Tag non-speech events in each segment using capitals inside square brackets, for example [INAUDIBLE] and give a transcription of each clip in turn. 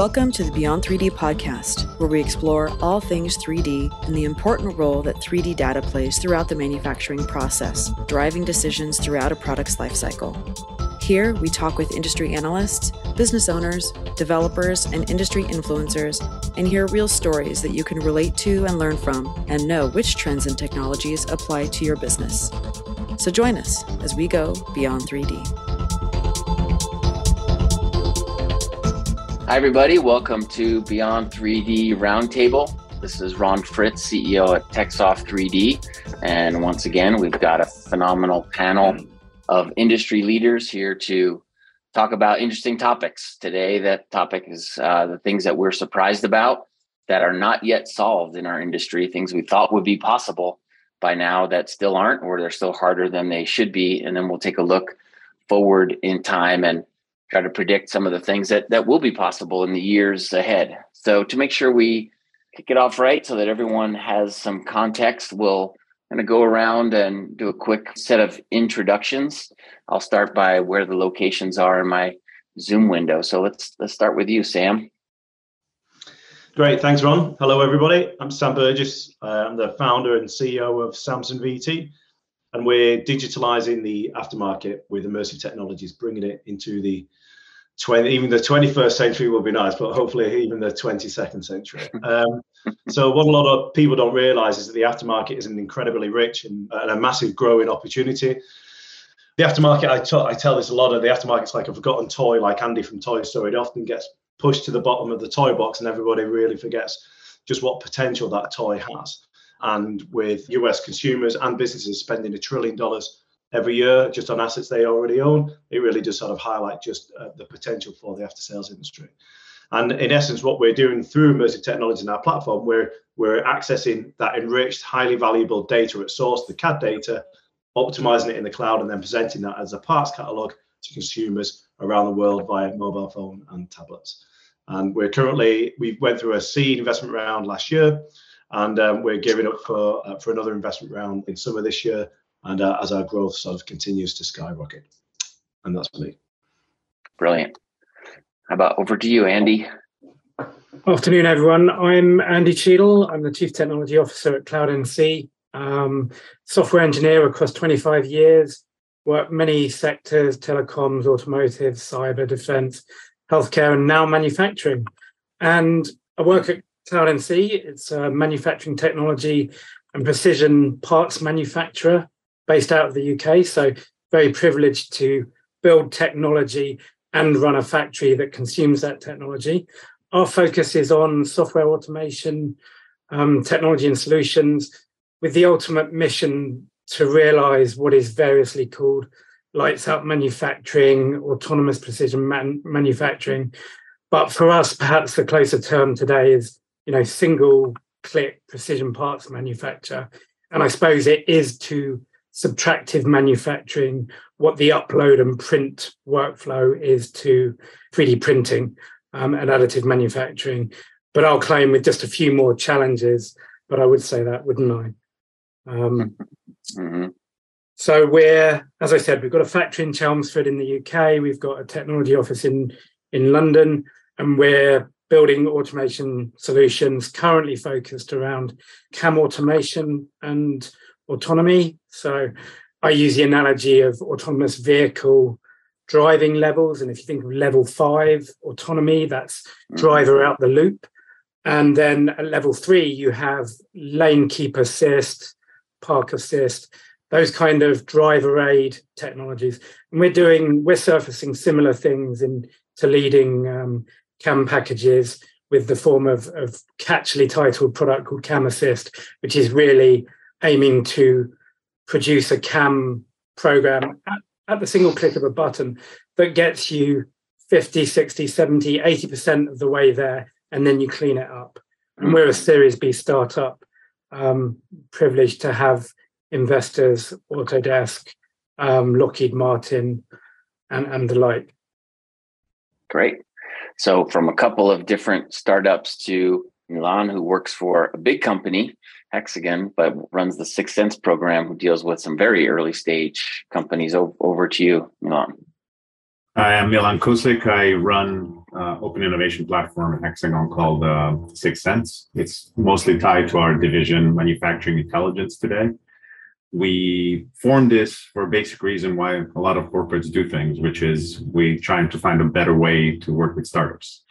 Welcome to the Beyond 3D podcast, where we explore all things 3D and the important role that 3D data plays throughout the manufacturing process, driving decisions throughout a product's lifecycle. Here, we talk with industry analysts, business owners, developers, and industry influencers, and hear real stories that you can relate to and learn from, and know which trends and technologies apply to your business. So join us as we go beyond 3D. Hi, everybody. Welcome to Beyond 3D Roundtable. This is Ron Fritz, CEO at TechSoft 3D. And once again, we've got a phenomenal panel of industry leaders here to talk about interesting topics. Today, that topic is uh, the things that we're surprised about that are not yet solved in our industry, things we thought would be possible by now that still aren't, or they're still harder than they should be. And then we'll take a look forward in time and try to predict some of the things that that will be possible in the years ahead. So to make sure we kick it off right so that everyone has some context, we'll kind of go around and do a quick set of introductions. I'll start by where the locations are in my Zoom window. So let's let's start with you, Sam. Great, thanks, Ron. Hello, everybody. I'm Sam Burgess. Uh, I'm the founder and CEO of SamsonVT, and we're digitalizing the aftermarket with immersive technologies, bringing it into the 20, even the 21st century will be nice, but hopefully even the 22nd century. [LAUGHS] Um, so what a lot of people don't realize is that the aftermarket is an incredibly rich and, and a massive growing opportunity. The aftermarket, I, t- I tell this a lot of the aftermarket's like a forgotten toy, like Andy from Toy Story. It often gets pushed to the bottom of the toy box and everybody really forgets just what potential that toy has. And with US consumers and businesses spending a trillion dollars every year just on assets they already own, it really does sort of highlight just uh, the potential for the after sales industry. And in essence, what we're doing through immersive technology in our platform, we're, we're accessing that enriched, highly valuable data at source, the CAD data, optimizing it in the cloud, and then presenting that as a parts catalog to consumers around the world via mobile phone and tablets. And we're currently, we went through a seed investment round last year, and um, we're gearing up for, uh, for another investment round in summer this year and uh, as our growth sort of continues to skyrocket. And that's me. Brilliant. How about over to you, Andy? Afternoon, everyone. I'm Andy Cheadle. I'm the Chief Technology Officer at CloudNC. Um, software engineer across 25 years, worked many sectors, telecoms, automotive, cyber, defense, healthcare, and now manufacturing. And I work at CloudNC. It's a manufacturing technology and precision parts manufacturer based out of the UK. So very privileged to build technology and run a factory that consumes that technology. Our focus is on software automation, um, technology and solutions, with the ultimate mission to realize what is variously called lights out manufacturing, autonomous precision man- manufacturing. But for us, perhaps the closer term today is, you know, single click precision parts manufacture. And I suppose it is to subtractive manufacturing, what the upload and print workflow is to 3D printing um, and additive manufacturing. But I'll claim with just a few more challenges, but I would say that, wouldn't I? Um, [LAUGHS] mm-hmm. So we're, as I said, we've got a factory in Chelmsford in the UK. We've got a technology office in in London, and we're building automation solutions currently focused around CAM automation and autonomy. So I use the analogy of autonomous vehicle driving levels. And if you think of level five autonomy, that's mm-hmm. driver out the loop. And then at level three, you have lane keep assist, park assist, those kind of driver aid technologies. And we're doing, we're surfacing similar things into leading um, CAM packages with the form of, of catchily titled product called CAM Assist, which is really aiming to produce a CAM program at, at the single click of a button that gets you 50, 60, 70, 80% of the way there, and then you clean it up. And we're a Series B startup, um, privileged to have investors, Autodesk, um, Lockheed Martin, and, and the like. Great. So, from a couple of different startups to Milan, who works for a big company Hexagon, but runs the Sixth Sense program, who deals with some very early stage companies. over to you, Milan. Hi, I'm Milan Kocic. I run uh, open innovation platform at Hexagon called uh, Sixth Sense. It's mostly tied to our division, manufacturing intelligence today. We formed this for a basic reason why a lot of corporates do things, which is we trying to find a better way to work with startups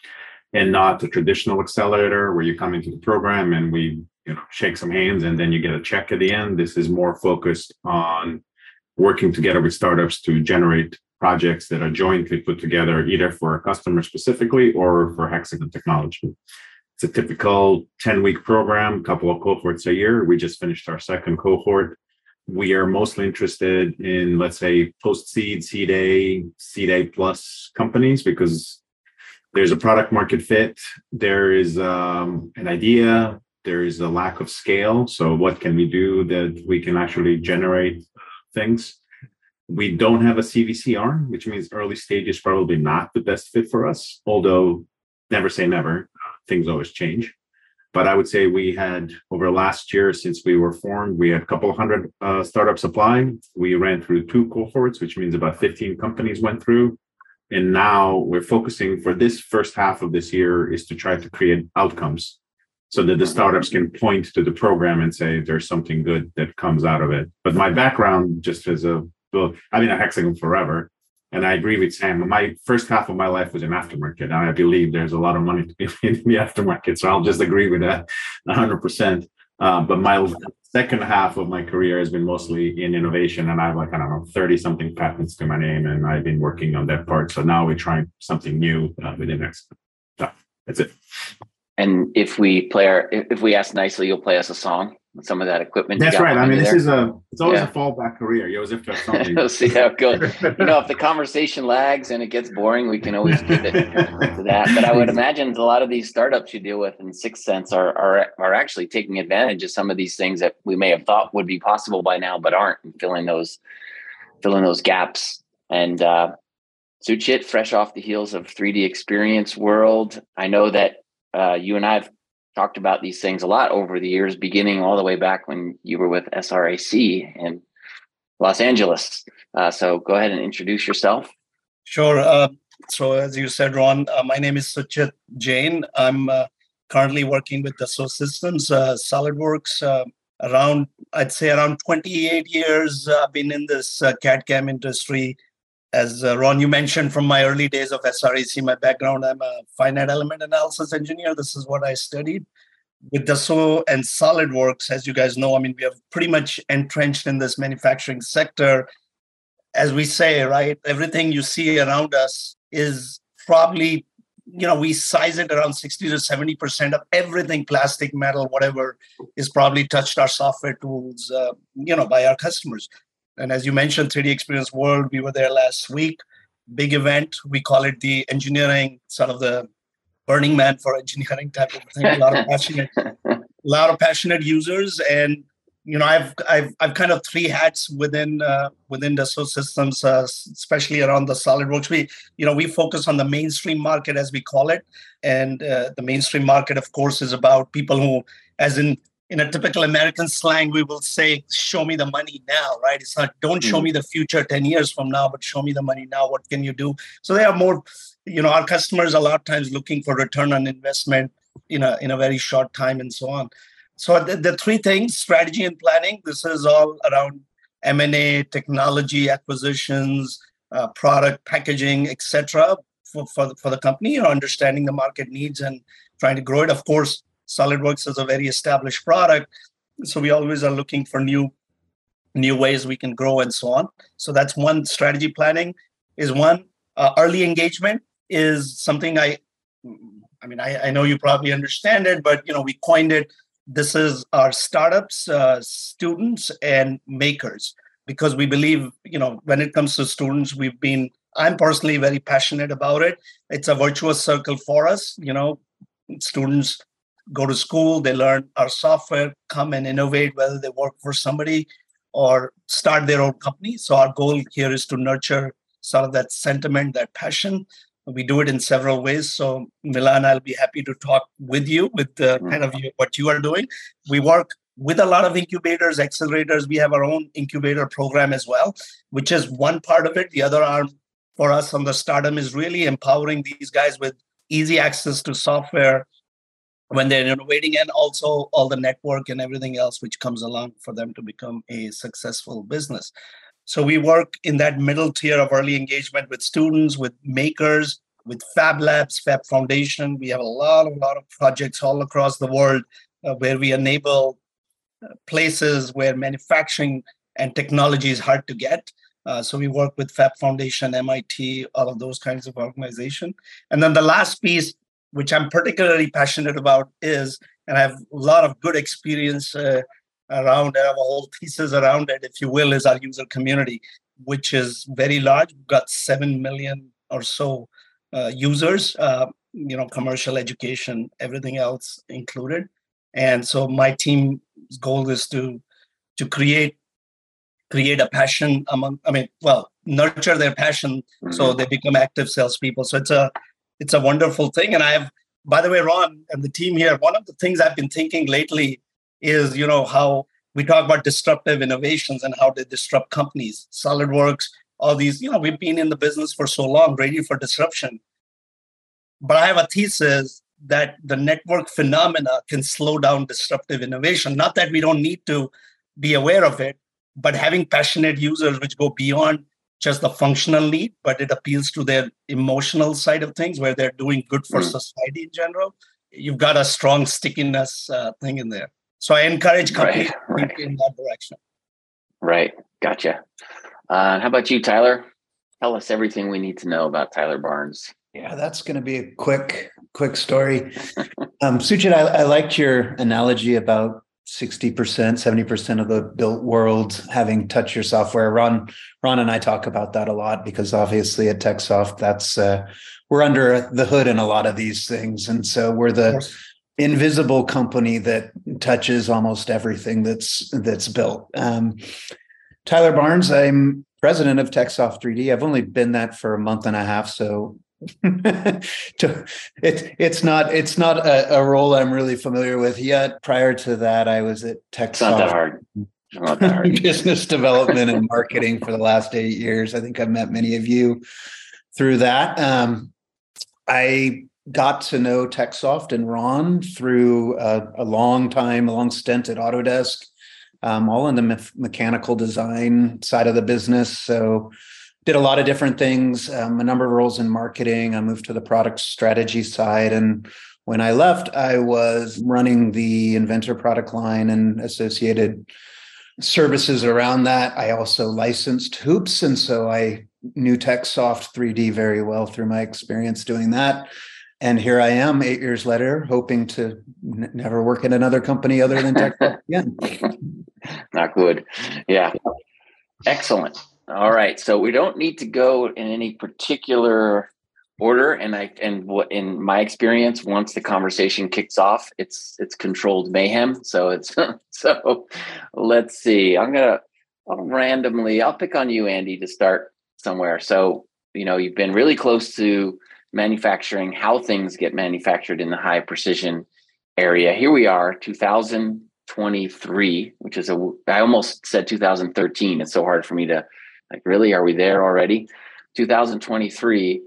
and not a traditional accelerator where you come into the program and we you know shake some hands and then you get a check at the end. This is more focused on working together with startups to generate projects that are jointly put together either for a customer specifically or for Hexagon technology. It's a typical 10 week program, couple of cohorts a year. We just finished our second cohort. We are mostly interested in, let's say, post seed, seed A, seed A plus companies because there's a product market fit, there is um, an idea, there is a lack of scale. So, what can we do that we can actually generate things? We don't have a CVCR, which means early stage is probably not the best fit for us, although never say never. Things always change. But I would say we had over last year since we were formed, we had a couple hundred uh, startups. We ran through two cohorts, which means about 15 companies went through. And now we're focusing for this first half of this year is to try to create outcomes so that the startups can point to the program and say there's something good that comes out of it. But my background, just as a well, I've been at Hexagon forever. And I agree with Sam. My first half of my life was in aftermarket. And I believe there's a lot of money to be made in the aftermarket. So I'll just agree with that 100%. Uh, but my second half of my career has been mostly in innovation. And I have like, I don't know, 30 something patents to my name. And I've been working on that part. So now we're trying something new uh, within Hexagon. So that's it. And if we play our, if we ask nicely, you'll play us a song with some of that equipment. That's right. I mean, this there. is a it's always yeah. a fallback career. You always have to have [LAUGHS] something. we'll see how it goes. you know, if the [LAUGHS] conversation lags and it gets boring, we can always give it to that. But I would [LAUGHS] imagine a lot of these startups you deal with in Sixth Sense are are are actually taking advantage of some of these things that we may have thought would be possible by now, but aren't, and filling those filling those gaps. And uh, Suchit, fresh off the heels of 3D Experience World, I know that uh, you and I have talked about these things a lot over the years, beginning all the way back when you were with SRAC in Los Angeles. Uh, so go ahead and introduce yourself. Sure. Uh, so as you said, Ron, uh, my name is Suchit Jain. I'm uh, currently working with Dassault Systems, uh, SolidWorks. Around, I'd say, around 28 years. I've been in this CAD CAM industry as uh, Ron, you mentioned from my early days of SRAC, my background, I'm a finite element analysis engineer. This is what I studied. With Dassault and SolidWorks, as you guys know, I mean, we are pretty much entrenched in this manufacturing sector. As we say, right, everything you see around us is probably, you know, we size it around 60 to 70% of everything, plastic, metal, whatever, is probably touched our software tools, uh, you know, by our customers. And as you mentioned, 3D Experience World, we were there last week. Big event. We call it the engineering, sort of the Burning Man for engineering type of thing. A lot of [LAUGHS] passionate, a lot of passionate users, and you know, I've I've I've kind of three hats within uh, within Dassault Systems, uh, especially around the SolidWorks. We you know we focus on the mainstream market as we call it, and uh, the mainstream market, of course, is about people who, as in in a typical American slang, we will say, show me the money now, right? It's not, don't show mm. me the future 10 years from now, but show me the money now. What can you do? So they are more, you know, our customers a lot of times looking for return on investment in a, in a very short time and so on. So the, the three things, strategy and planning, this is all around M&A, technology acquisitions, uh, product packaging, etc. For, for, the, for the company, you know, understanding the market needs and trying to grow it. Of course, SolidWorks is a very established product, so we always are looking for new new ways we can grow and so on. So that's one strategy planning is one. Uh, early engagement is something I, I mean, I, I know you probably understand it, but you know, we coined it. This is our startups, uh, students, and makers because we believe, you know, when it comes to students, we've been. I'm personally very passionate about it. It's a virtuous circle for us. You know, students go to school, they learn our software, come and innovate, whether they work for somebody or start their own company. So our goal here is to nurture sort of that sentiment, that passion. We do it in several ways. So Milan, I'll be happy to talk with you with the mm-hmm. kind of what you are doing. We work with a lot of incubators, accelerators. We have our own incubator program as well, which is one part of it. The other arm for us on the stardom is really empowering these guys with easy access to software when they're innovating and also all the network and everything else which comes along for them to become a successful business. So we work in that middle tier of early engagement with students with makers with fab labs fab foundation. We have a lot a lot of projects all across the world uh, where we enable uh, places where manufacturing and technology is hard to get. Uh, so we work with fab foundation mit all of those kinds of organization. And then the last piece which I'm particularly passionate about is, and I have a lot of good experience uh, around, I have a whole thesis around it, if you will, is our user community, which is very large. We've got 7 million or so uh, users, uh, you know, commercial education, everything else included. And so my team's goal is to to create create a passion among, I mean, well, nurture their passion mm-hmm. so they become active salespeople. So it's a it's a wonderful thing. And I have, by the way, Ron and the team here, one of the things I've been thinking lately is, you know, how we talk about disruptive innovations and how they disrupt companies. SolidWorks, all these, you know, we've been in the business for so long, ready for disruption. But I have a thesis that the network phenomena can slow down disruptive innovation. Not that we don't need to be aware of it, but having passionate users which go beyond just the functional need, but it appeals to their emotional side of things where they're doing good for mm. society in general. You've got a strong stickiness uh, thing in there. So I encourage companies right, right. in that direction. Right. Gotcha. Uh, how about you, Tyler? Tell us everything we need to know about Tyler Barnes. Yeah, that's going to be a quick, quick story. um, Suchit, I, I liked your analogy about 60%, 70% of the built world having touch your software. Ron, Ron and I talk about that a lot because obviously at TechSoft, that's uh, we're under the hood in a lot of these things. And so we're the invisible company that touches almost everything that's that's built. Um, Tyler Barnes, I'm president of TechSoft 3D. I've only been that for a month and a half, so [LAUGHS] to, it, it's not it's not a, a, role I'm really familiar with yet. Prior to that, I was at Tech. It's not that hard. Not that hard. [LAUGHS] business development and marketing for the last eight years. I think I've met many of you through that. Um, I got to know TechSoft and Ron through a, a long time, a long stint at Autodesk, um, all in the me- mechanical design side of the business. So did a lot of different things, um, a number of roles in marketing. I moved to the product strategy side. And when I left, I was running the Inventor product line and associated services around that. I also licensed Hoops. And so I knew TechSoft 3D very well through my experience doing that. And here I am, eight years later, hoping to n- never work in another company other than TechSoft [LAUGHS] again. Not good. Yeah. Excellent. All right. So we don't need to go in any particular order. And I and what in my experience, once the conversation kicks off, it's it's controlled mayhem. So it's [LAUGHS] so let's see. I'm gonna I'll randomly I'll pick on you, Andy, to start somewhere. So, you know, you've been really close to manufacturing, how things get manufactured in the high precision area. Here we are, 2023, which is a I almost said 2013. It's so hard for me to like, really, are we there already? 2023,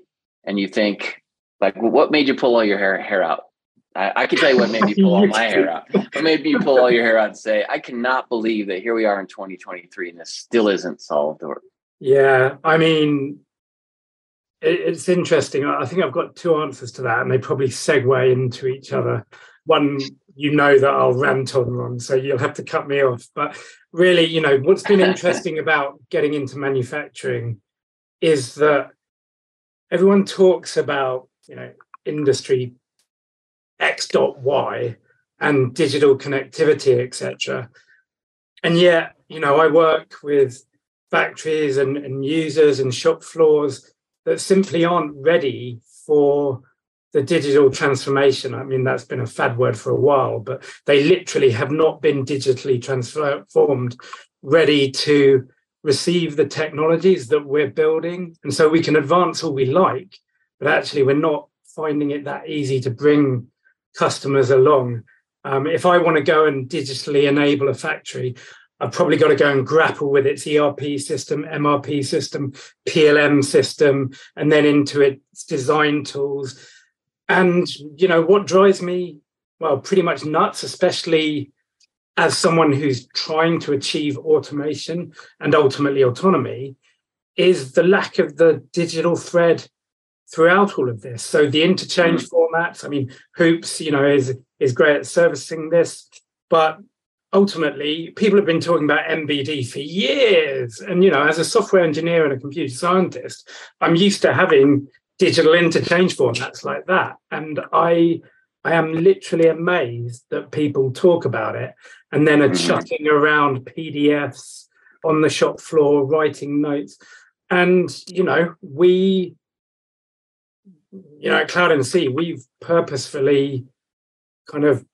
and you think, like, what made you pull all your hair hair out? I, I can tell you what made me pull all my hair out. What made me pull all your hair out and say, I cannot believe that here we are in 2023 and this still isn't solved. Or yeah, I mean, it, it's interesting. I think I've got two answers to that, and they probably segue into each other. One, you know that I'll rant on, Ron, so you'll have to cut me off. But really, you know, what's been [LAUGHS] interesting about getting into manufacturing is that everyone talks about, you know, industry X dot Y and digital connectivity, etc. And yet, you know, I work with factories and, and users and shop floors that simply aren't ready for the digital transformation. I mean, that's been a fad word for a while, but they literally have not been digitally transformed, ready to receive the technologies that we're building. And so we can advance all we like, but actually, we're not finding it that easy to bring customers along. Um, if I want to go and digitally enable a factory, I've probably got to go and grapple with its ERP system, MRP system, PLM system, and then into its design tools and you know what drives me well pretty much nuts especially as someone who's trying to achieve automation and ultimately autonomy is the lack of the digital thread throughout all of this so the interchange mm-hmm. formats i mean hoops you know is is great at servicing this but ultimately people have been talking about mbd for years and you know as a software engineer and a computer scientist i'm used to having digital interchange formats like that. And I I am literally amazed that people talk about it and then are mm-hmm. chucking around PDFs on the shop floor, writing notes. And you know, we you know, at CloudNC, we've purposefully kind of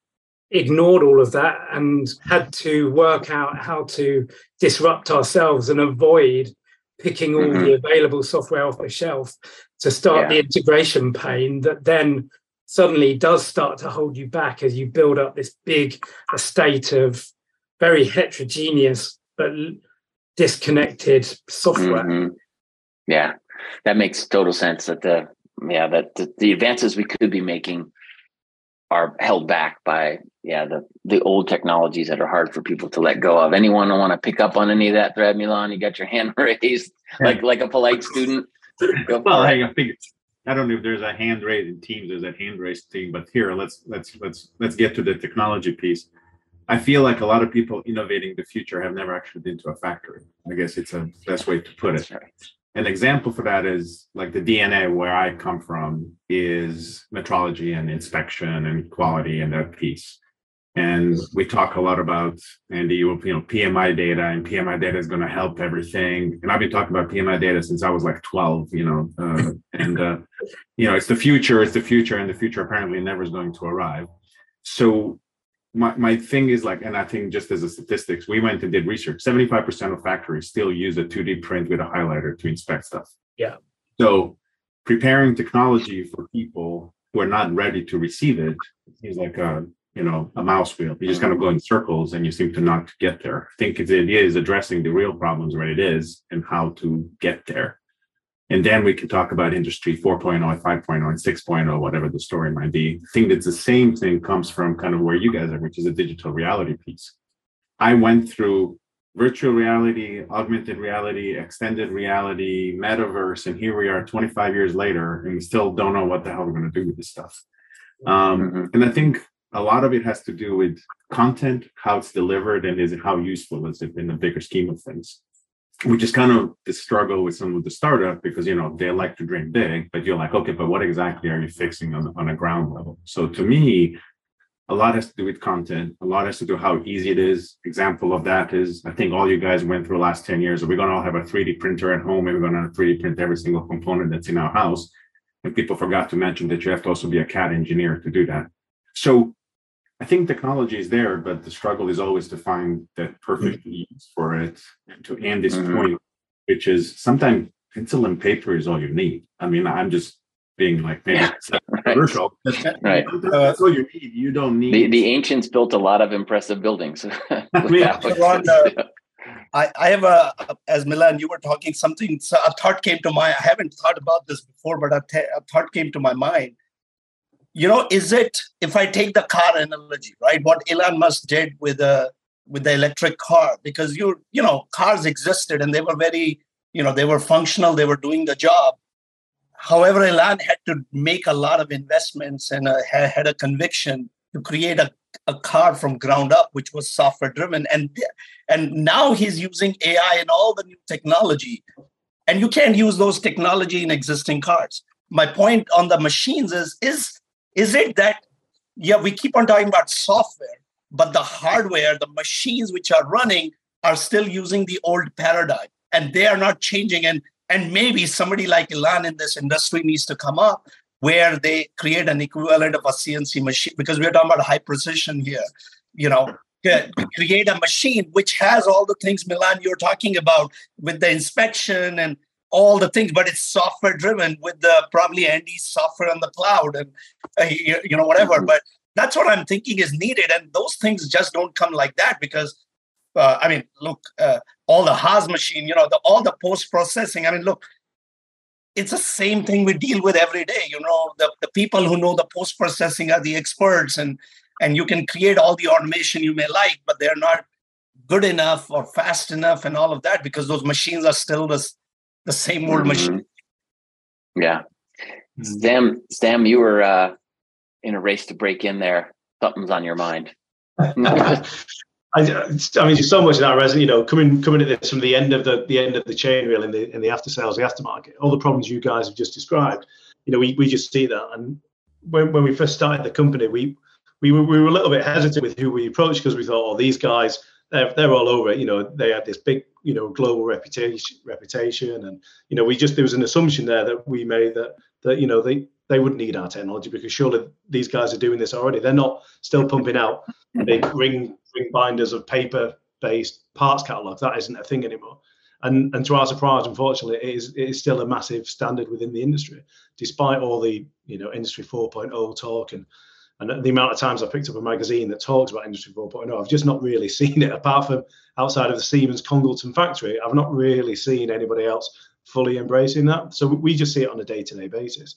ignored all of that and had to work out how to disrupt ourselves and avoid picking all mm-hmm. the available software off the shelf to start yeah. the integration pain that then suddenly does start to hold you back as you build up this big estate of very heterogeneous but disconnected software. Mm-hmm. Yeah, that makes total sense. That the yeah that the, the advances we could be making are held back by yeah the the old technologies that are hard for people to let go of. Anyone want to pick up on any of that thread, Milan? You got your hand [LAUGHS] raised like like a polite [LAUGHS] student. well, I, think I don't know if there's a hand raised in Teams. There's a hand raised thing, but here let's let's let's let's get to the technology piece. I feel like a lot of people innovating the future have never actually been to a factory. I guess it's a best way to put it. Right. An example for that is like the DNA where I come from is metrology and inspection and quality and that piece. And we talk a lot about Andy, you know, PMI data, and PMI data is going to help everything. And I've been talking about PMI data since I was like 12, you know, uh, and uh, you know, it's the future, it's the future, and the future apparently never is going to arrive. So my, my thing is like, and I think just as a statistics, we went and did research. 75% of factories still use a 2D print with a highlighter to inspect stuff. Yeah. So preparing technology for people who are not ready to receive it is like a you know a mouse wheel you just kind of go in circles and you seem to not get there i think the idea is addressing the real problems where it is and how to get there and then we can talk about industry 4.0 5.0 and 6.0 whatever the story might be i think that the same thing comes from kind of where you guys are which is a digital reality piece i went through virtual reality augmented reality extended reality metaverse and here we are 25 years later and we still don't know what the hell we're going to do with this stuff um, mm-hmm. and i think a lot of it has to do with content, how it's delivered, and is it how useful is it in the bigger scheme of things. Which is kind of the struggle with some of the startup because you know they like to dream big, but you're like, okay, but what exactly are you fixing on, on a ground level? So to me, a lot has to do with content. A lot has to do how easy it is. Example of that is I think all you guys went through the last 10 years. Are we going to all have a 3D printer at home and we're going to 3D print every single component that's in our house? And people forgot to mention that you have to also be a CAD engineer to do that. So I think technology is there, but the struggle is always to find that perfect mm-hmm. use for it. And to Andy's mm-hmm. point, which is sometimes pencil and paper is all you need. I mean, I'm just being like maybe yeah, [LAUGHS] commercial. right. That's all you need. You don't need the, the ancients built a lot of impressive buildings. [LAUGHS] [LAUGHS] I, mean, uh, I, I have a as Milan, you were talking something. So a thought came to mind. I haven't thought about this before, but a, th- a thought came to my mind you know, is it if I take the car analogy, right? What Elon Musk did with the with the electric car, because you you know, cars existed and they were very, you know, they were functional, they were doing the job. However, Elon had to make a lot of investments and uh, had a conviction to create a, a car from ground up, which was software driven. And and now he's using AI and all the new technology. And you can't use those technology in existing cars. My point on the machines is is is it that, yeah, we keep on talking about software, but the hardware, the machines which are running are still using the old paradigm and they are not changing. And, and maybe somebody like Elon in this industry needs to come up where they create an equivalent of a CNC machine because we're talking about high precision here. You know, create a machine which has all the things Milan you're talking about with the inspection and all the things, but it's software driven with the probably Andy's software on the cloud and uh, you, you, know whatever. Mm-hmm. But that's what I'm thinking is needed, and those things just don't come like that because uh, I mean, look, uh, all the Haas machine, you know, the, all the post processing. I mean, look, it's the same thing we deal with every day. You know, the, the people who know the post processing are the experts, and and you can create all the automation you may like, but they're not good enough or fast enough and all of that because those machines are still the, the same old mm-hmm. machine. Yeah. Mm-hmm. Sam, Sam, you were uh, in a race to break in there. Something's on your mind. [LAUGHS] I, I mean, so much of that resin, you know, coming coming at this from the end of the the end of the chain, really, in the in the after sales, the aftermarket, all the problems you guys have just described, you know, we, we just see that. And when, when we first started the company, we we were, we were a little bit hesitant with who we approached because we thought, oh, these guys, they're, they're all over it. You know, they had this big, you know, global reputation, reputation, and you know, we just there was an assumption there that we made that that you know they they wouldn't need our technology because surely these guys are doing this already. They're not still pumping out [LAUGHS] big ring ring binders of paper based parts catalogs. That isn't a thing anymore. And and to our surprise, unfortunately, it is it is still a massive standard within the industry, despite all the you know industry 4.0 talk and and the amount of times I've picked up a magazine that talks about Industry 4.0, I've just not really [LAUGHS] seen it. Apart from outside of the Siemens Congleton factory, I've not really seen anybody else fully embracing that. So we just see it on a day-to-day basis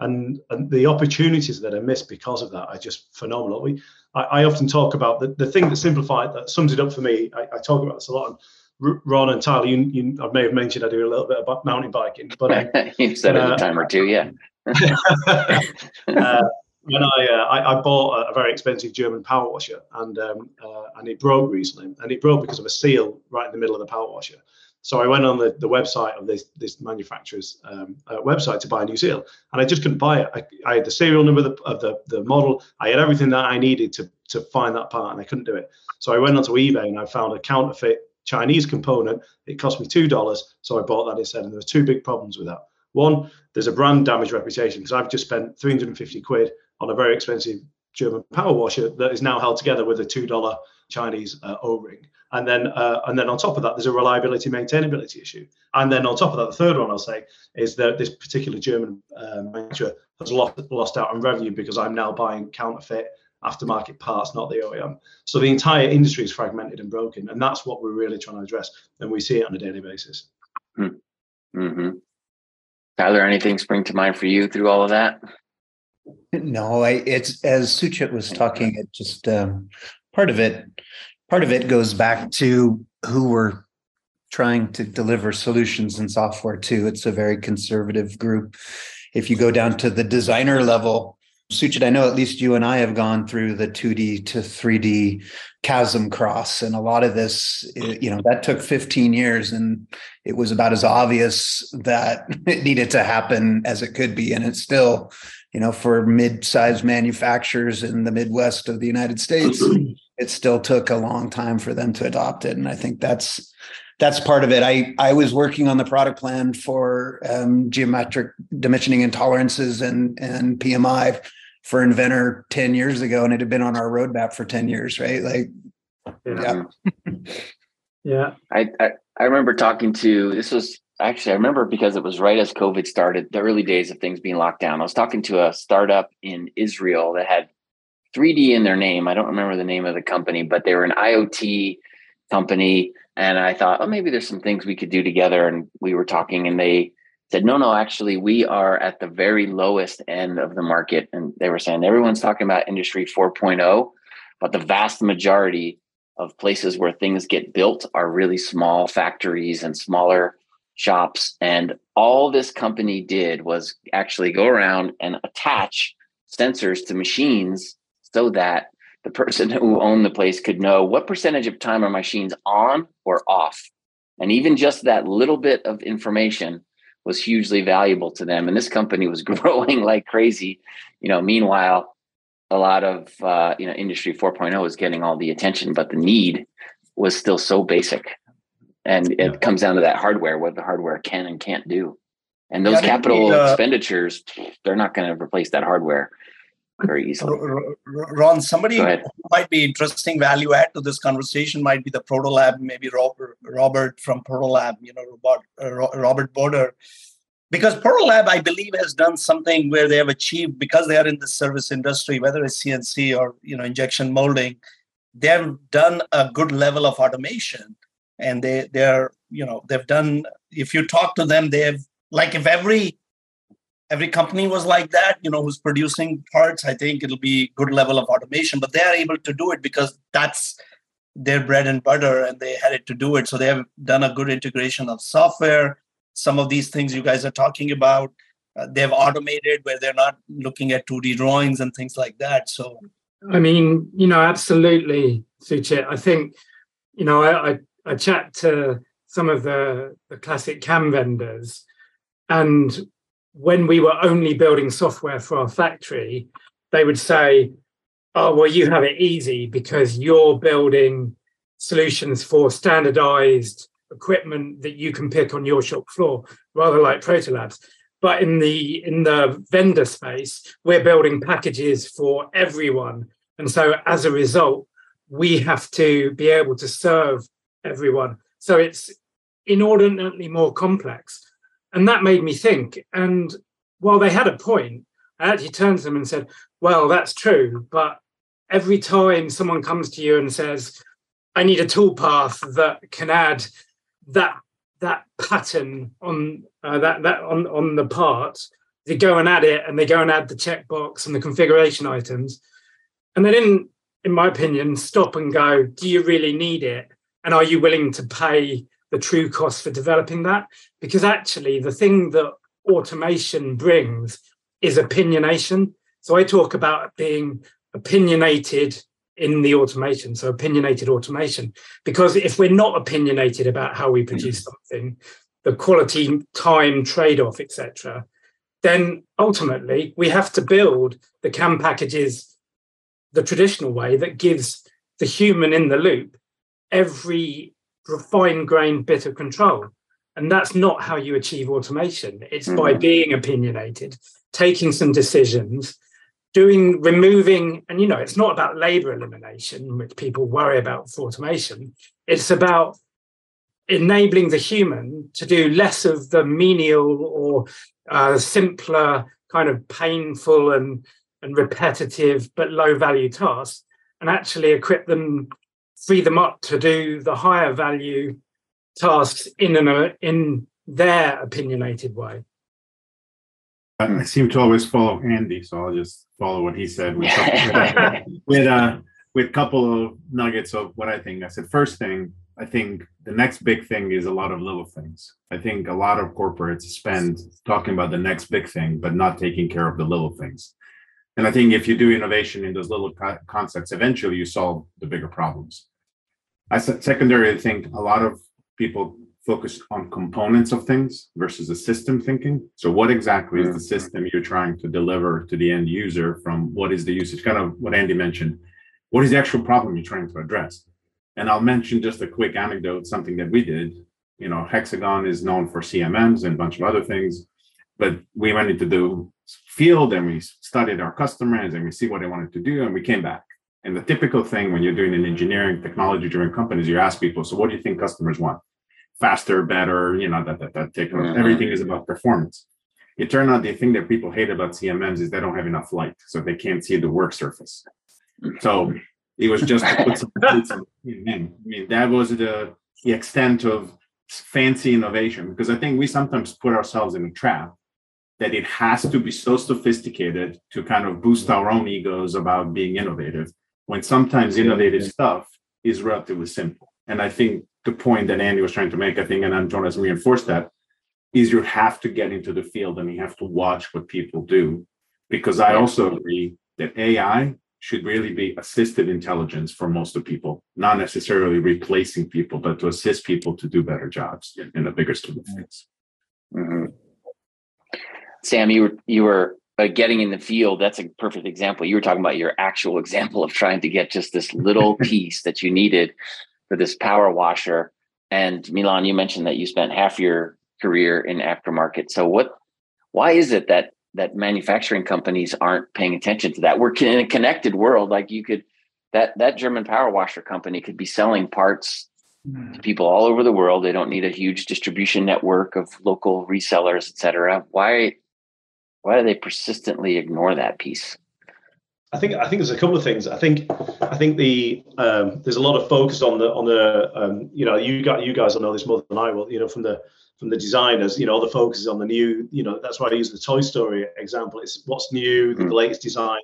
and, and the opportunities that are missed because of that are just phenomenal. We, I, I often talk about the, the thing that simplified that sums it up for me. I, I talk about this a lot. And Ron and Tyler, you, you, I may have mentioned I do a little bit about mountain biking, but um, [LAUGHS] you said uh, it a time or two, yeah. [LAUGHS] uh, when I, uh, I, I bought a, very expensive German power washer and um, uh, and it broke recently, and it broke because of a seal right in the middle of the power washer. So I went on the, the website of this this manufacturer's um, uh, website to buy a new seal, and I just couldn't buy it. I, I had the serial number of the, of the, the model. I had everything that I needed to to find that part, and I couldn't do it. So I went onto eBay and I found a counterfeit Chinese component. It cost me two dollars, so I bought that instead. And there were two big problems with that. One, there's a brand damage reputation because I've just spent 350 quid on a very expensive German power washer that is now held together with a two dollar Chinese uh, O-ring. And then, uh, and then on top of that, there's a reliability maintainability issue. And then on top of that, the third one I'll say is that this particular German uh, manufacturer has lost lost out on revenue because I'm now buying counterfeit aftermarket parts, not the OEM. So the entire industry is fragmented and broken, and that's what we're really trying to address, and we see it on a daily basis. Hmm. Mm-hmm. Tyler, anything spring to mind for you through all of that? No, I, it's as Suchit was talking. It just um, part of it part of it goes back to who we're trying to deliver solutions and software to. It's a very conservative group. If you go down to the designer level, Suchit, I know at least you and I have gone through the 2D to 3D chasm cross. And a lot of this, eh, you know, that took 15 years and it was about as obvious that [LAUGHS] it needed to happen as it could be. And it's still, you know, for mid-sized manufacturers in the Midwest of the United States, [CLEARS THROAT] it still took a long time for them to adopt it and i think that's that's part of it. I i was working on the product plan for um, geometric dimensioning intolerances and and pmi for inventor 10 years ago and it had been on our roadmap for 10 years right? Like yeah. [LAUGHS] yeah, I, I i remember talking to this was actually i remember because it was right as covid started the early days of things being locked down. I was talking to a startup in israel that had 3D in their name. I don't remember the name of the company, but they were an IoT company. And I thought, oh, maybe there's some things we could do together. And we were talking, and they said, no, no, actually, we are at the very lowest end of the market. And they were saying everyone's talking about industry 4.0, but the vast majority of places where things get built are really small factories and smaller shops. And all this company did was actually go around and attach sensors to machines so that the person who owned the place could know what percentage of time are machines on or off. And even just that little bit of information was hugely valuable to them. And this company was [LAUGHS] growing like crazy. You know, meanwhile, a lot of uh, you know industry 4.0 was getting all the attention, but the need was still so basic. And it yeah. comes down to that hardware, what the hardware can and can't do. And those yeah, capital need, uh, expenditures, they're not going to replace that hardware very easily. Ron, somebody might be interesting value add to this conversation might be the Protolab, maybe Robert, Robert from Protolab, you know, Robert, uh, Robert Bodor. Because Protolab, I believe, has done something where they have achieved, because they are in the service industry, whether it's CNC or you know injection molding, they have done a good level of automation, and they they're you know they've done. If you talk to them, they have like if every every company was like that, you know, who's producing parts, I think it'll be good level of automation. But they are able to do it because that's their bread and butter, and they had it to do it. So they have done a good integration of software. Some of these things you guys are talking about, uh, they've automated where they're not looking at 2D drawings and things like that. So, I mean, you know, absolutely, Suchit. I think, you know, I, I, I chat to some of the, the classic CAM vendors, and when we were only building software for our factory, they would say, oh, well, you have it easy because you're building solutions for standardized equipment that you can pick on your shop floor, rather like Protolabs. But in the in the vendor space, we're building packages for everyone. And so as a result, we have to be able to serve everyone. So it's inordinately more complex. And that made me think. And while they had a point, I actually turned to them and said, Well, that's true. But every time someone comes to you and says, I need a toolpath that can add that that pattern on uh, that that on on the part, they go and add it and they go and add the checkbox and the configuration items. And they didn't, in my opinion, stop and go, do you really need it? And are you willing to pay the true cost for developing that because actually the thing that automation brings is opinionation. So i talk about being opinionated in the automation so opinionated automation because if we're not opinionated about how we produce hmm. something the quality time trade-off etc then ultimately we have to build the cam packages the traditional way that gives the human in the loop every fine grained bit of control. And that's not how you achieve automation. It's mm-hmm. by being opinionated, taking some decisions, doing, removing, and you know, it's not about labor elimination, which people worry about for automation. It's about enabling the human to do less of the menial or uh, simpler, kind of painful and, and repetitive but low value tasks, and actually equip them free them up to do the higher value tasks in an in their opinionated way. I seem to always follow Andy, so I'll just follow what he said with couple, [LAUGHS] with, uh, with a couple of nuggets of what I think. I said first thing, I think the next big thing is a lot of little things. I think a lot of corporates spend talking about the next big thing, but not taking care of the little things. And I think if you do innovation in those little co- concepts, eventually you solve the bigger problems. I said secondary, I think a lot of people focus on components of things versus a system thinking. So what exactly is the mm-hmm. system you're trying to deliver to the end user from what is the usage? Kind of what Andy mentioned. What is the actual problem you're trying to address? And I'll mention just a quick anecdote, something that we did. You know, Hexagon is known for CMMs and a bunch of other things, but we went into the field and we studied our customers and we see what they wanted to do and we came back and the typical thing when you're doing an engineering technology driven companies you ask people so what do you think customers want? Faster better you know that that, that take everything is about performance. It turned out the thing that people hate about cmms is they don't have enough light so they can't see the work surface. So it was just to put some I mean that was the the extent of fancy innovation because i think we sometimes put ourselves in a trap that it has to be so sophisticated to kind of boost our own egos about being innovative when sometimes innovative stuff is relatively simple. And I think the point that Andy was trying to make, I think, and Jonas reinforced that, is you have to get into the field and you have to watch what people do. Because I also agree that AI should really be assisted intelligence for most of people, not necessarily replacing people, but to assist people to do better jobs in the bigger scheme of things. Mm-hmm. Sam, you were you were but getting in the field, that's a perfect example. You were talking about your actual example of trying to get just this little [LAUGHS] piece that you needed for this power washer. And Milan, you mentioned that you spent half your career in aftermarket. So what why is it that that manufacturing companies aren't paying attention to that? We're in a connected world. Like you could that that German power washer company could be selling parts to hmm. people all over the world. They don't need a huge distribution network of local resellers, et cetera. Why why do they persistently ignore that piece? I think I think there's a couple of things. I think I think the um, there's a lot of focus on the on the um, you know you got you guys will know this more than I will. You know from the from the designers. You know, the focus is on the new. You know, that's why I use the Toy Story example. It's what's new, the mm. latest design.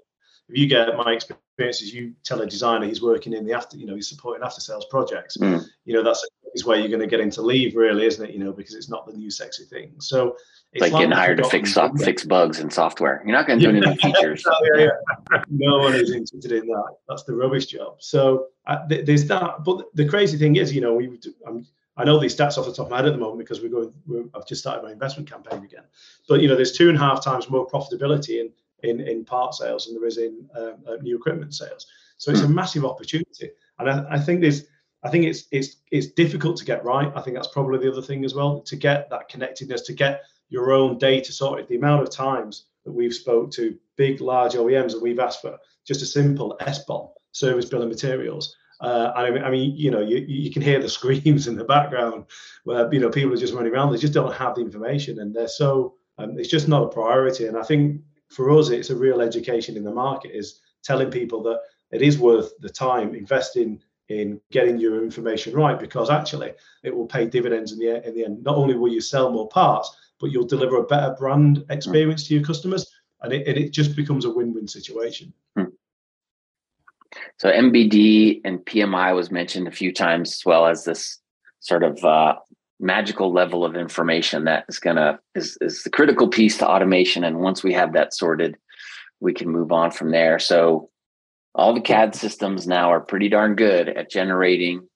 If you get my experience experiences, you tell a designer he's working in the after, you know, he's supporting after sales projects. Mm. You know, that's is where you're going to get into leave, really, isn't it? You know, because it's not the new sexy thing. So it's like getting hired to fix fix bugs in software. You're not going to do any [LAUGHS] features. yeah, yeah. no one is interested in that. That's the rubbish job. So uh, th- there's that. But the crazy thing is, you know, we. I'm, I know these stats off the top of my head at the moment because we're going. We're, I've just started my investment campaign again. But you know, there's two and a half times more profitability in in, in part sales than there is in um, uh, new equipment sales. So it's a hmm. massive opportunity, and I, I think there's. I think it's it's it's difficult to get right. I think that's probably the other thing as well. To get that connectedness, to get your own data sorted. The amount of times that we've spoke to big, large OEMs that we've asked for just a simple SBOM, service bill of materials, uh, I mean, I mean, you know, you, you can hear the [LAUGHS] screams in the background where you know people are just running around. They just don't have the information, and they're so um, it's just not a priority. And I think for us, it's a real education in the market is telling people that it is worth the time investing in getting your information right because actually it will pay dividends in the in the end. Not only will you sell more parts, but you'll deliver a better brand experience to your customers, and it, and it just becomes a win-win situation. Hmm. So MBD and PMI was mentioned a few times, as well as this sort of uh, magical level of information that is gonna is is the critical piece to automation. And once we have that sorted, we can move on from there. So all the CAD systems now are pretty darn good at generating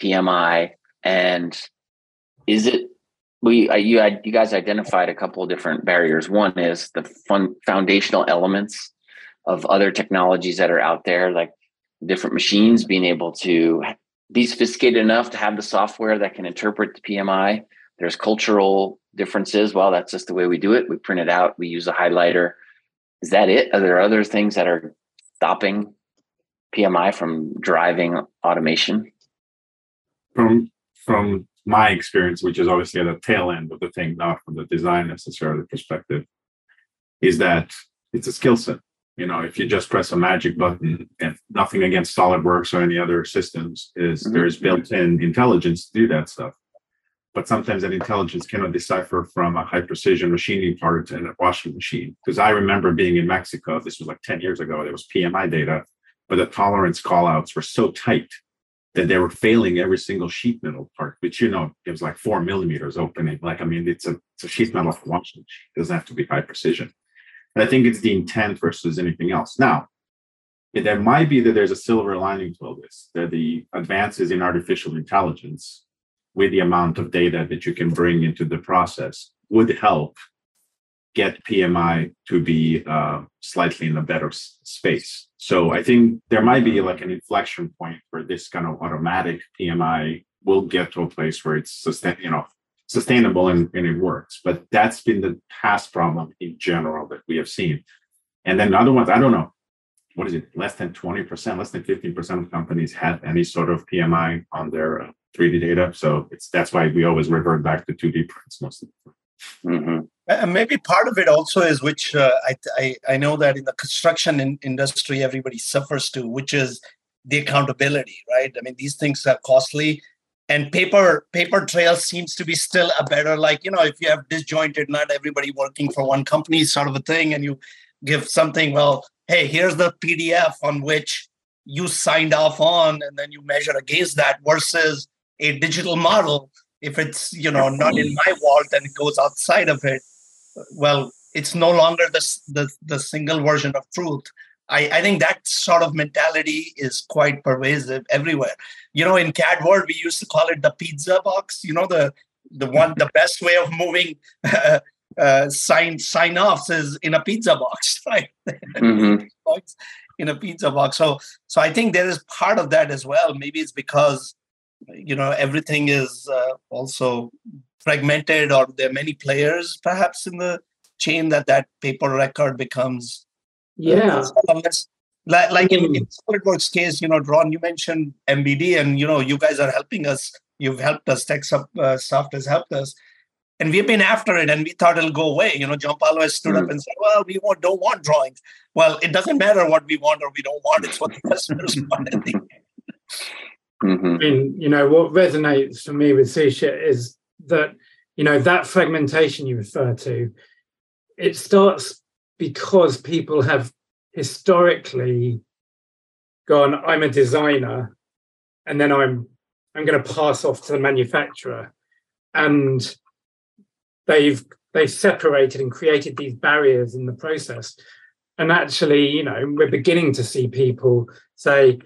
PMI. And is it we you you guys identified a couple of different barriers. One is the fun foundational elements of other technologies that are out there, like different machines being able to be sophisticated enough to have the software that can interpret the PMI. There's cultural differences. Well, that's just the way we do it. We print it out. We use a highlighter. Is that it? Are there other things that are stopping PMI from driving automation? From from my experience, which is obviously at the tail end of the thing, not from the design necessarily perspective, is that it's a skill set. You know, if you just press a magic button and nothing against SolidWorks or any other systems, is mm-hmm. there's built-in intelligence to do that stuff. But sometimes that intelligence cannot decipher from a high precision machining part in a washing machine. Because I remember being in Mexico, this was like 10 years ago, there was PMI data, but the tolerance callouts were so tight that they were failing every single sheet metal part, which you know it was like four millimeters opening. Like I mean, it's a it's a sheet metal machine. It doesn't have to be high precision. And I think it's the intent versus anything else. Now, there might be that there's a silver lining to all this. That the advances in artificial intelligence, with the amount of data that you can bring into the process, would help get PMI to be uh, slightly in a better s- space. So I think there might be like an inflection point where this kind of automatic PMI will get to a place where it's sustain, you know, sustainable and, and it works. But that's been the past problem in general that we have seen. And then other ones, I don't know, what is it? Less than 20%, less than 15% of companies have any sort of PMI on their uh, 3D data. So it's that's why we always revert back to 2D prints most of the time. Mm-hmm. And maybe part of it also is which uh, I, I, I know that in the construction in, industry everybody suffers to, which is the accountability, right? I mean, these things are costly, and paper paper trail seems to be still a better like you know if you have disjointed, not everybody working for one company sort of a thing, and you give something well, hey, here's the PDF on which you signed off on, and then you measure against that versus a digital model if it's you know not in my vault and it goes outside of it well it's no longer the the, the single version of truth. I, I think that sort of mentality is quite pervasive everywhere. You know in cad world we used to call it the pizza box you know the the one the [LAUGHS] best way of moving uh, [LAUGHS] uh, sign sign offs is in a pizza box [LAUGHS] right? Mm-hmm. in a pizza box. So so i think there is part of that as well. Maybe it's because you know everything is uh, also fragmented or there are many players perhaps in the chain that that paper record becomes yeah uh, like, like in, in SolidWorks case, you know, Ron, you mentioned MBD, and you know, you guys are helping us. You've helped us. TechSoft uh, Soft has helped us, and we've been after it, and we thought it'll go away. You know, Gian Paolo has stood mm-hmm. up and said, "Well, we don't want drawings." Well, it doesn't matter what we want or we don't want; it's what the [LAUGHS] customers want. Mm-hmm. I mean, you know, what resonates for me with Suchit is that you know that fragmentation you refer to it starts because people have historically gone i'm a designer and then i'm i'm going to pass off to the manufacturer and they've they've separated and created these barriers in the process and actually you know we're beginning to see people say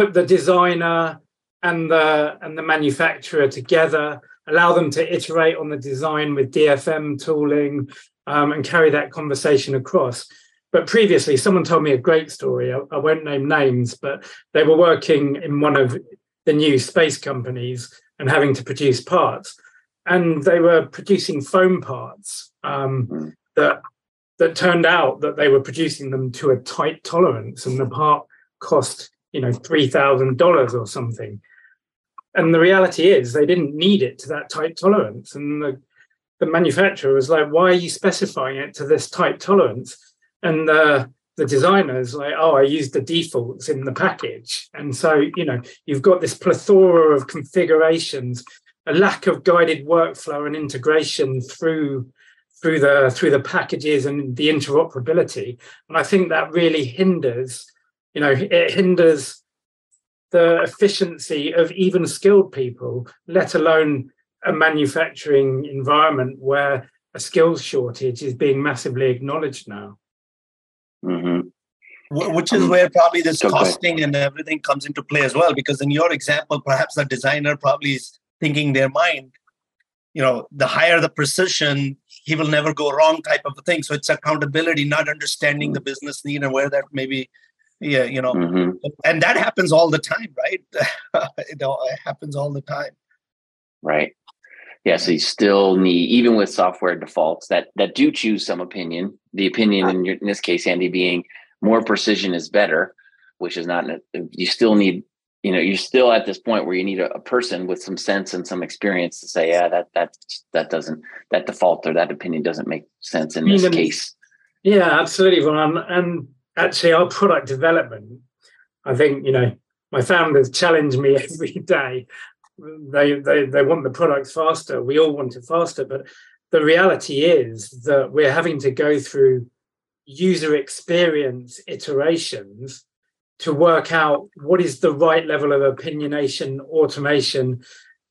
put the designer and the and the manufacturer together allow them to iterate on the design with dfm tooling um, and carry that conversation across. But previously someone told me a great story. I, I won't name names but they were working in one of the new space companies and having to produce parts. And they were producing foam parts um, mm. that that turned out that they were producing them to a tight tolerance and the part cost you know three thousand dollars or something. And the reality is they didn't need it to that tight tolerance. And the, the manufacturer was like why are you specifying it to this tight tolerance? And the the designers like oh i used the defaults in the package. And so you know you've got this plethora of configurations a lack of guided workflow and integration through through the through the packages and the interoperability. And i think that really hinders you know it hinders the efficiency of even skilled people let alone a manufacturing environment where a skills shortage is being massively acknowledged now. Mm-hmm. which is um, where probably this costing and everything comes into play as well because in your example perhaps the designer probably is thinking their mind you know the higher the precision he will never go wrong type of a thing. So it's accountability not understanding the business need and where that maybe yeah you know mm-hmm. and that happens all the time right? [LAUGHS] It, it happens all the time. Right. Yeah so you still need even with software defaults that that do choose some opinion the opinion in, your, in this case andy being more precision is better which is not you still need you know you're still at this point where you need a, a, person with some sense and some experience to say yeah that that that doesn't that default or that opinion doesn't make sense in this case. Yeah absolutely ron and actually our product development i think you know my founders challenge me [LAUGHS] every day. They they they want the products faster. We all want it faster. But the reality is that we're having to go through user experience iterations to work out what is the right level of opinionation, automation,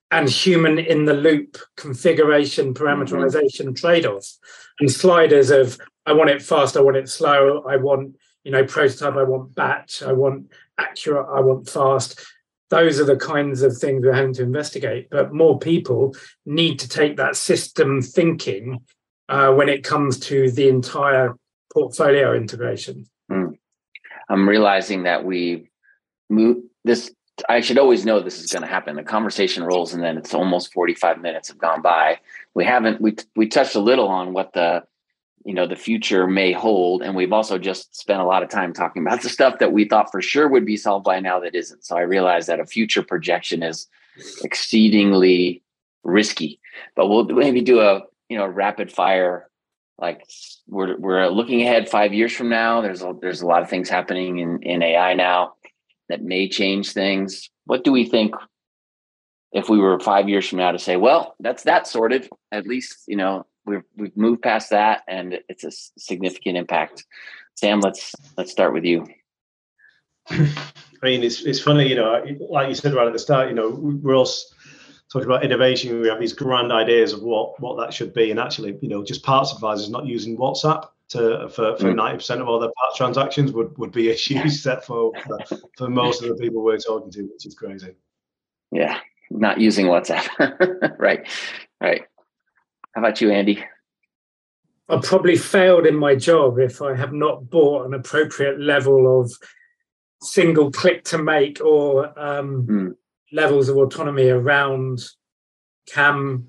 and human in the loop configuration, parameterization mm-hmm. trade offs, and sliders of I want it fast, I want it slow, I want you know prototype, I want batch, I want accurate, I want fast. Those are the kinds of things we're having to investigate. But more people need to take that system thinking uh, when it comes to the entire portfolio integration. Mm. I'm realizing that we move this. I should always know this is going to happen. The conversation rolls, and then it's almost 45 minutes have gone by. We haven't. We we touched a little on what the you know the future may hold, and we've also just spent a lot of time talking about the stuff that we thought for sure would be solved by now that isn't. So I realize that a future projection is exceedingly risky. But we'll maybe do a you know rapid fire like we're we're looking ahead five years from now. There's a, there's a lot of things happening in in AI now that may change things. What do we think if we were five years from now to say, well, that's that sorted? At least you know we've we've moved past that, and it's a significant impact. Sam, let's let's start with you. I mean, it's it's funny, you know, like you said right at the start, you know, we're all talking about innovation, we have these grand ideas of what what that should be, and actually, you know, just parts advisors not using WhatsApp to for for mm. ninety percent of all their parts transactions would would be a huge step for for most of the people we're talking to, which is crazy. Yeah, not using WhatsApp. [LAUGHS] right, right. How about you, Andy? I probably failed in my job if I have not bought an appropriate level of single click to make or um, mm levels of autonomy around CAM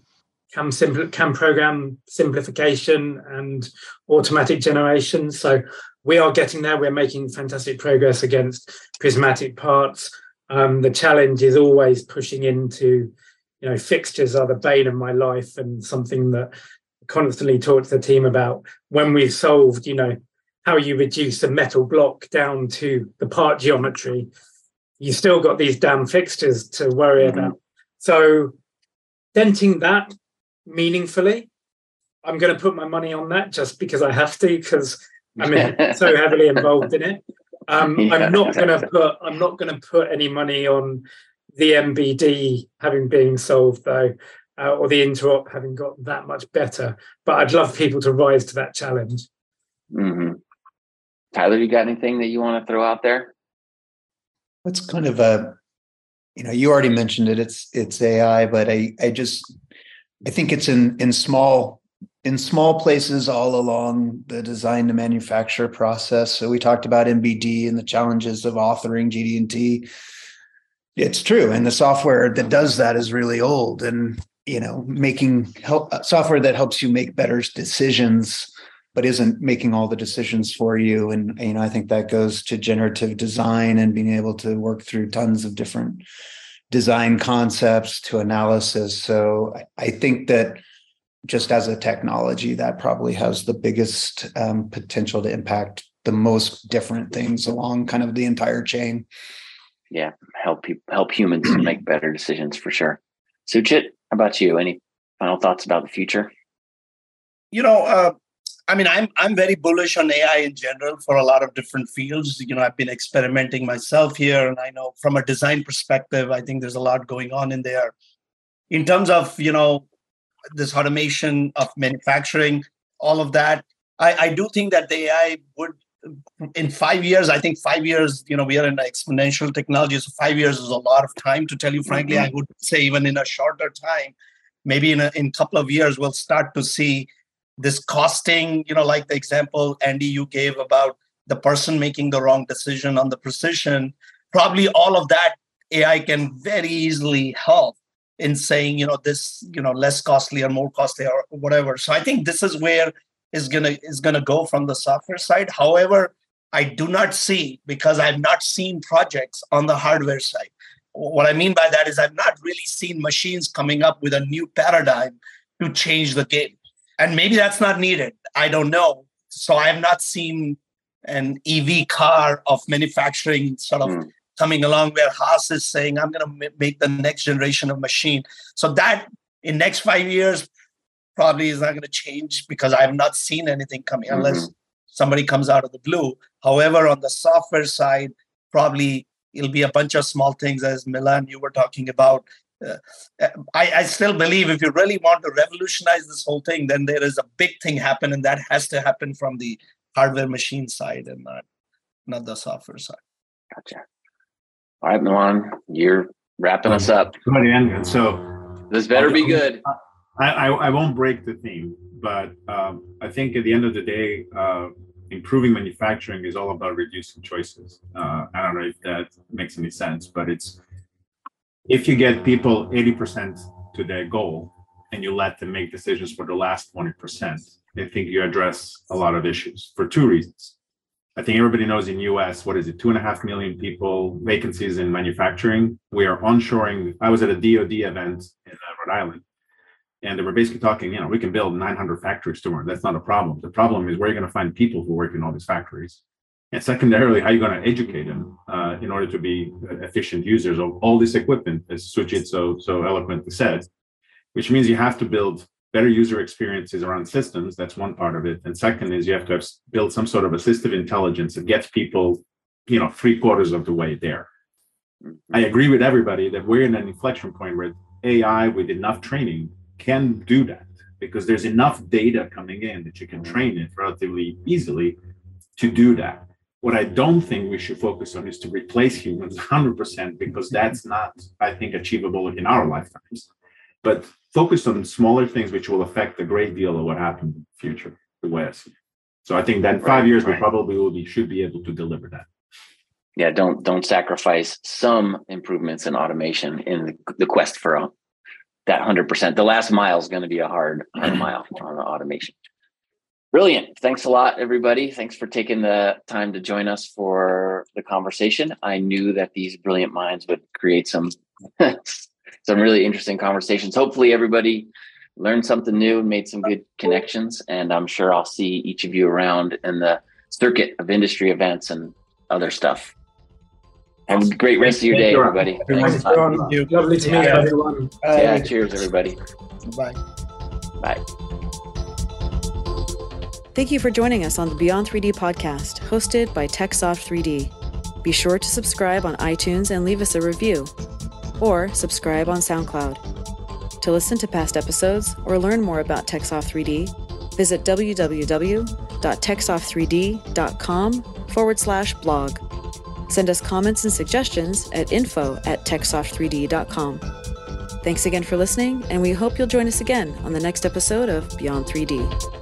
CAM simple CAM program simplification and automatic generation. So we are getting there. We're making fantastic progress against prismatic parts. Um, the challenge is always pushing into, you know, fixtures are the bane of my life and something that I constantly talk to the team about. When we've solved, you know, how you reduce a metal block down to the part geometry, you still got these damn fixtures to worry mm-hmm. about. So denting that meaningfully. I'm going to put my money on that just because I have to, because I'm [LAUGHS] so heavily involved in it. Um, yeah. I'm not going to put I'm not going to put any money on the MBD having been solved though, uh, or the interop having got that much better. But I'd love people to rise to that challenge. Mm-hmm. Tyler, you got anything that you want to throw out there? That's kind of a, you know, you already mentioned it. It's it's AI, but I I just I think it's in in small in small places all along the design to manufacture process. So we talked about MBD and the challenges of authoring GD&T. It's true, and the software that does that is really old, and you know, making help software that helps you make better decisions but isn't making all the decisions for you. And you know, I think that goes to generative design and being able to work through tons of different design concepts to analysis. So I think that just as a technology, that probably has the biggest um, potential to impact the most different things along kind of the entire chain. Yeah, help people, help humans make [CLEARS THROAT] better decisions for sure. Suchit, how about you? Any final thoughts about the future? You know, uh, I mean, I'm I'm very bullish on AI in general for a lot of different fields. You know, I've been experimenting myself here, and I know from a design perspective, I think there's a lot going on in there. In terms of you know this automation of manufacturing, all of that, I, I do think that the AI would in five years, I think five years, you know, we are in exponential technology. So five years is a lot of time to tell you frankly. Mm-hmm. I would say even in a shorter time, maybe in a in couple of years, we'll start to see this costing, you know, like the example Andy you gave about the person making the wrong decision on the precision, probably all of that AI can very easily help in saying, you know, this, you know, less costly or more costly or whatever. So I think this is where is gonna is gonna go from the software side. However, I do not see because I've not seen projects on the hardware side. What I mean by that is I've not really seen machines coming up with a new paradigm to change the game and maybe that's not needed. I don't know. So I have not seen an EV car of manufacturing sort of mm. coming along where Haas is saying, I'm going to make the next generation of machine. So that in next five years probably is not going to change because I have not seen anything coming mm-hmm. unless somebody comes out of the blue. However, on the software side, probably it'll be a bunch of small things as Milan you were talking about uh, I, I, still believe if you really want to revolutionize this whole thing, then there is a big thing happen, and that has to happen from the hardware machine side and not not the software side. Gotcha. All right, Milan, you're wrapping us up. Good end. So this better be good. I, I, I won't break the theme, but um, I think at the end of the day, uh, improving manufacturing is all about reducing choices. Uh, I don't know if that makes any sense, but it's if you get people 80% to their goal and you let them make decisions for the last 20%, I think you address a lot of issues for two reasons. I think everybody knows in US, what is it, two and a half million people, vacancies in manufacturing. We are onshoring. I was at a DOD event in uh, Rhode Island, and they were basically talking, you know, we can build 900 factories tomorrow. That's not a problem. The problem is where are you going to find people who work in all these factories? And secondarily, how are you going to educate them uh, in order to be efficient users of all this equipment, as Suchit so so eloquently said, which means you have to build better user experiences around systems. That's one part of it. And second is you have to have build some sort of assistive intelligence that gets people, you know, three quarters of the way there. I agree with everybody that we're in an inflection point where AI with enough training can do that because there's enough data coming in that you can mm-hmm. train it relatively easily to do that what I don't think we should focus on is to replace humans [LAUGHS] 100% because mm-hmm. that's not, I think, achievable in our lifetimes. But focus on smaller things which will affect a great deal of what happens in the future, the way I see. So I think that in five right, years right. we probably will be should be able to deliver that. Yeah, don't don't sacrifice some improvements in automation in the, quest for that hundred percent. The last mile is going to be a hard, hard mm-hmm. mile on the automation. Brilliant. Thanks a lot, everybody. Thanks for taking the time to join us for the conversation. I knew that these brilliant minds would create some [LAUGHS] some really interesting conversations. Hopefully, everybody learned something new and made some good connections. And I'm sure I'll see each of you around in the circuit of industry events and other stuff. Have a great rest of your day, everybody. Thanks. Lovely to meet everyone. Yeah, cheers, everybody. Bye. Bye. Thank you for joining us on the Beyond 3D podcast, hosted by TechSoft 3D. Be sure to subscribe on iTunes and leave us a review, or subscribe on SoundCloud. To listen to past episodes or learn more about TechSoft 3D, visit www.techsoft3d.com forward slash blog. Send us comments and suggestions at info at techsoft3d.com. Thanks again for listening, and we hope you'll join us again on the next episode of Beyond 3D.